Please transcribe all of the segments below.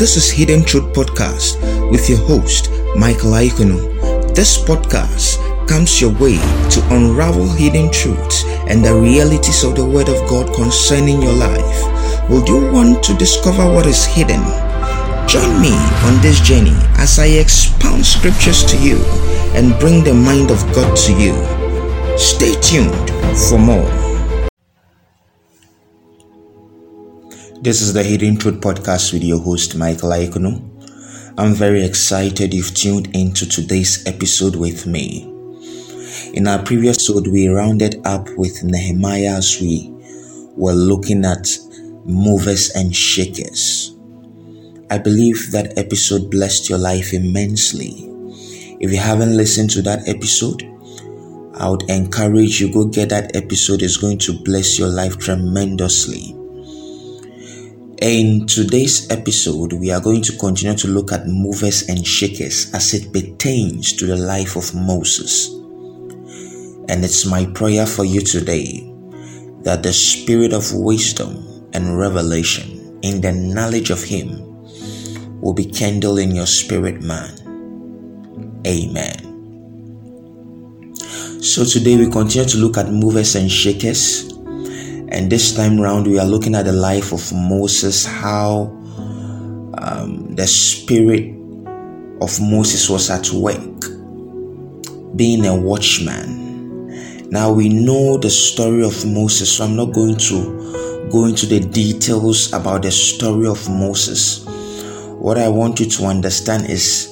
This is Hidden Truth Podcast with your host, Michael Aikonu. This podcast comes your way to unravel hidden truths and the realities of the Word of God concerning your life. Would you want to discover what is hidden? Join me on this journey as I expound scriptures to you and bring the mind of God to you. Stay tuned for more. This is the Hidden Truth Podcast with your host, Michael Aikonu. I'm very excited you've tuned into today's episode with me. In our previous episode, we rounded up with Nehemiah as we were looking at movers and shakers. I believe that episode blessed your life immensely. If you haven't listened to that episode, I would encourage you go get that episode. It's going to bless your life tremendously. In today's episode, we are going to continue to look at movers and shakers as it pertains to the life of Moses. And it's my prayer for you today that the spirit of wisdom and revelation in the knowledge of Him will be kindled in your spirit, man. Amen. So today we continue to look at movers and shakers and this time round, we are looking at the life of Moses, how um, the spirit of Moses was at work, being a watchman. Now we know the story of Moses, so I'm not going to go into the details about the story of Moses. What I want you to understand is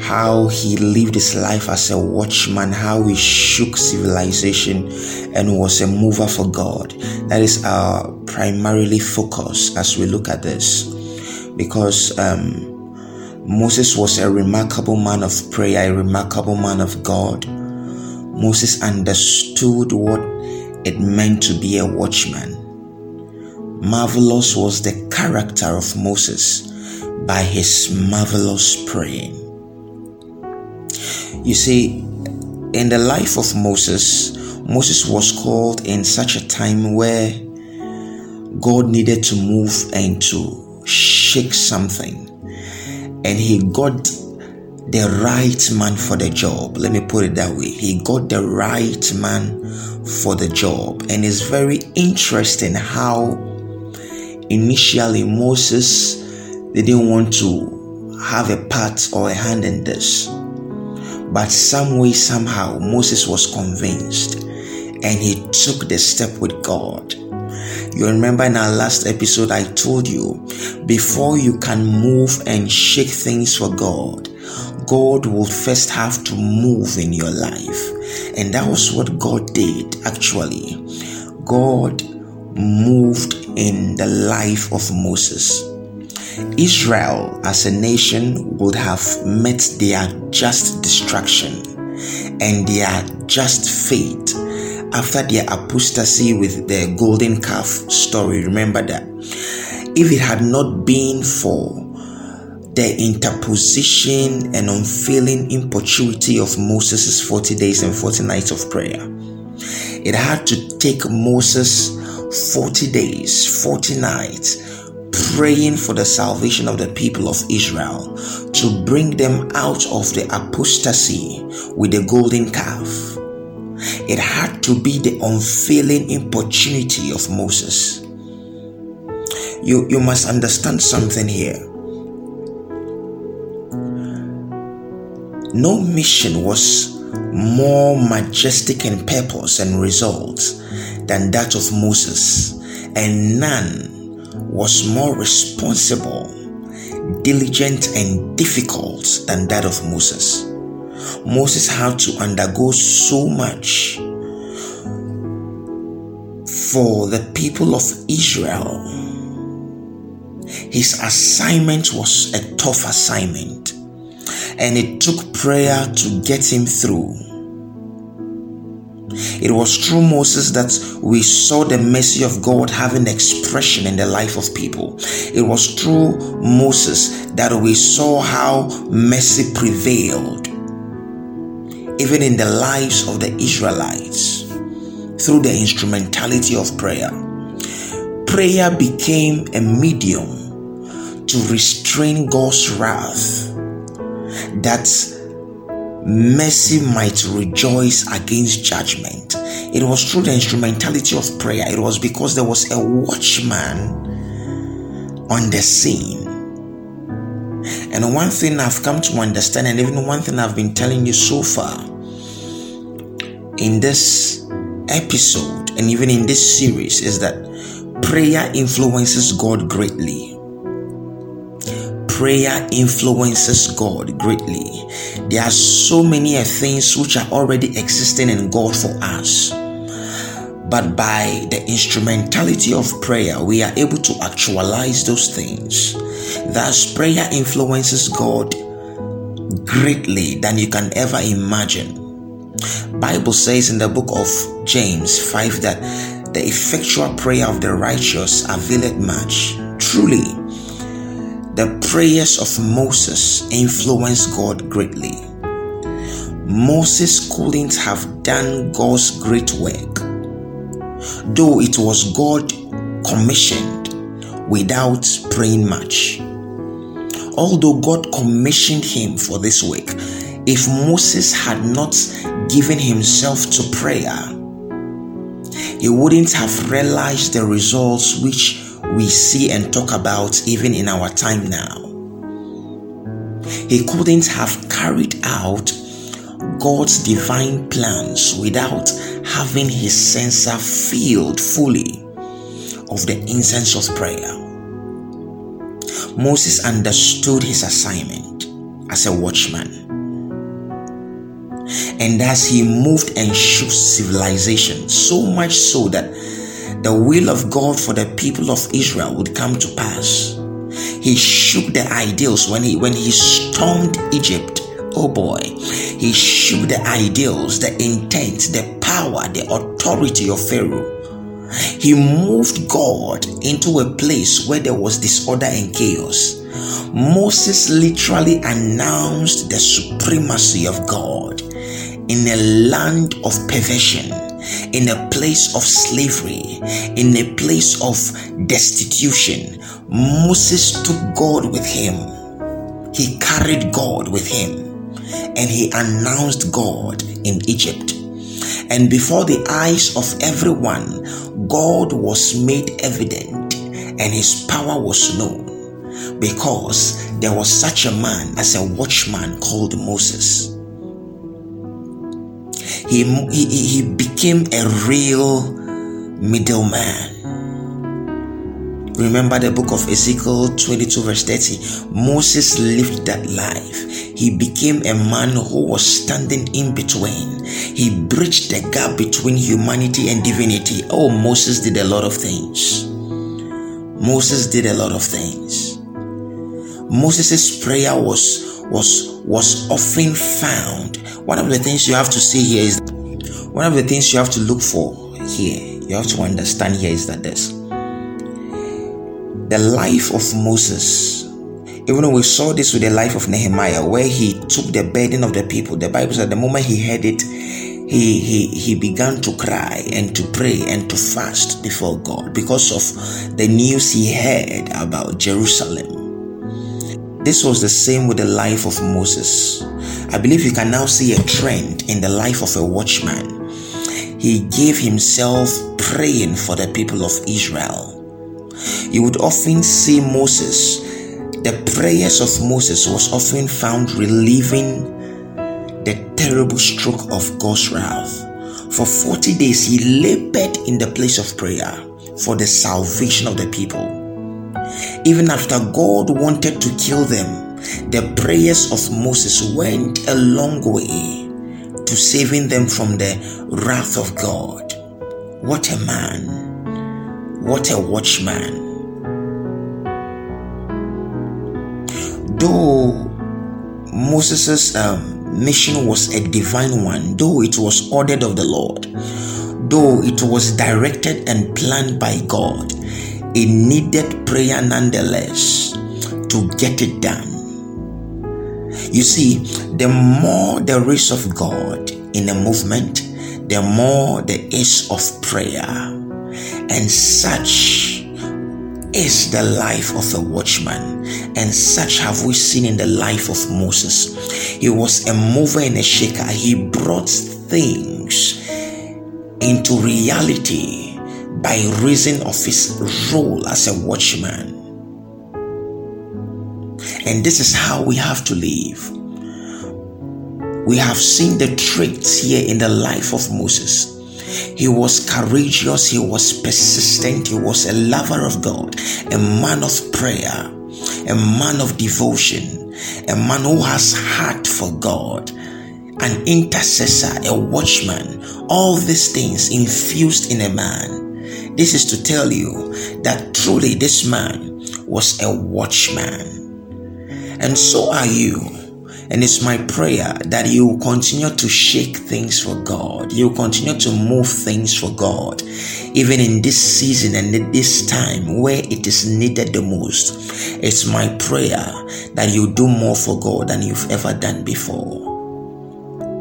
how he lived his life as a watchman, how he shook civilization and was a mover for God. That is our primarily focus as we look at this. Because um, Moses was a remarkable man of prayer, a remarkable man of God. Moses understood what it meant to be a watchman. Marvelous was the character of Moses by his marvelous praying. You see, in the life of Moses, Moses was called in such a time where God needed to move and to shake something. And he got the right man for the job. Let me put it that way. He got the right man for the job. And it's very interesting how initially Moses didn't want to have a part or a hand in this. But some way, somehow, Moses was convinced and he took the step with God. You remember in our last episode, I told you before you can move and shake things for God, God will first have to move in your life. And that was what God did actually. God moved in the life of Moses. Israel as a nation would have met their just destruction and their just fate after their apostasy with the golden calf story. Remember that. If it had not been for the interposition and unfailing importunity of Moses' 40 days and 40 nights of prayer, it had to take Moses 40 days, 40 nights praying for the salvation of the people of Israel to bring them out of the apostasy with the golden calf. It had to be the unfailing importunity of Moses. You, you must understand something here. No mission was more majestic in purpose and results than that of Moses, and none was more responsible, diligent, and difficult than that of Moses. Moses had to undergo so much for the people of Israel. His assignment was a tough assignment, and it took prayer to get him through. It was through Moses that we saw the mercy of God having expression in the life of people. It was through Moses that we saw how mercy prevailed, even in the lives of the Israelites, through the instrumentality of prayer. Prayer became a medium to restrain God's wrath, that mercy might rejoice against judgment. It was through the instrumentality of prayer. It was because there was a watchman on the scene. And one thing I've come to understand, and even one thing I've been telling you so far in this episode, and even in this series, is that prayer influences God greatly prayer influences God greatly. There are so many things which are already existing in God for us. But by the instrumentality of prayer, we are able to actualize those things. Thus, prayer influences God greatly than you can ever imagine. Bible says in the book of James 5 that the effectual prayer of the righteous availeth much. Truly, the prayers of Moses influenced God greatly. Moses couldn't have done God's great work, though it was God commissioned without praying much. Although God commissioned him for this work, if Moses had not given himself to prayer, he wouldn't have realized the results which we see and talk about even in our time now. He couldn't have carried out God's divine plans without having his censer filled fully of the incense of prayer. Moses understood his assignment as a watchman. And as he moved and shook civilization, so much so that the will of God for the people of Israel would come to pass. He shook the ideals when he when he stormed Egypt. Oh boy, he shook the ideals, the intent, the power, the authority of Pharaoh. He moved God into a place where there was disorder and chaos. Moses literally announced the supremacy of God in a land of perversion in a place of slavery, in a place of destitution, Moses took God with him. He carried God with him and he announced God in Egypt. And before the eyes of everyone, God was made evident and his power was known because there was such a man as a watchman called Moses he, he, he became a real middleman. Remember the book of Ezekiel 22, verse 30. Moses lived that life. He became a man who was standing in between. He bridged the gap between humanity and divinity. Oh, Moses did a lot of things. Moses did a lot of things. Moses' prayer was was was often found. One of the things you have to see here is one of the things you have to look for here, you have to understand here is that this the life of Moses, even though we saw this with the life of Nehemiah, where he took the burden of the people, the Bible said the moment he heard it, he, he, he began to cry and to pray and to fast before God because of the news he heard about Jerusalem. This was the same with the life of Moses. I believe you can now see a trend in the life of a watchman. He gave himself praying for the people of Israel. You would often see Moses, the prayers of Moses was often found relieving the terrible stroke of God's wrath. For 40 days, he labored in the place of prayer for the salvation of the people. Even after God wanted to kill them, the prayers of Moses went a long way to saving them from the wrath of God. What a man! What a watchman! Though Moses' um, mission was a divine one, though it was ordered of the Lord, though it was directed and planned by God, it needed prayer nonetheless to get it done. You see, the more there is of God in a movement, the more there is of prayer. And such is the life of a watchman, and such have we seen in the life of Moses. He was a mover and a shaker, he brought things into reality by reason of his role as a watchman. And this is how we have to live. We have seen the traits here in the life of Moses. He was courageous, he was persistent, he was a lover of God, a man of prayer, a man of devotion, a man who has heart for God, an intercessor, a watchman, all these things infused in a man. This is to tell you that truly this man was a watchman. And so are you. And it's my prayer that you continue to shake things for God. You continue to move things for God, even in this season and in this time where it is needed the most. It's my prayer that you do more for God than you've ever done before.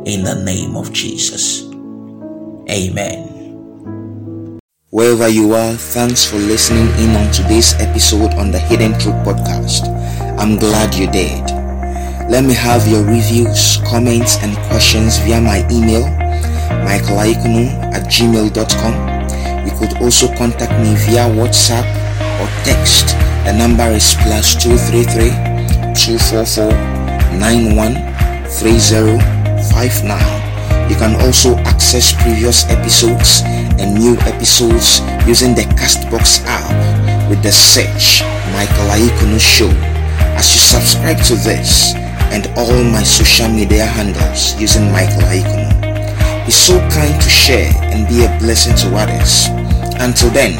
In the name of Jesus. Amen. Wherever you are, thanks for listening in on today's episode on the Hidden Truth Podcast. I'm glad you did. Let me have your reviews, comments, and questions via my email, michaelaikunu at gmail.com. You could also contact me via WhatsApp or text. The number is plus 233 244 913059. You can also access previous episodes and new episodes using the Castbox app with the search Michael Aikunu Show. As you subscribe to this, and all my social media handles using Michael Aikunu. Be so kind to share and be a blessing to others. Until then,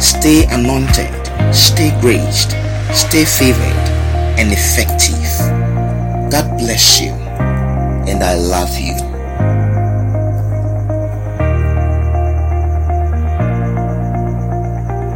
stay anointed, stay graced, stay favored, and effective. God bless you, and I love you.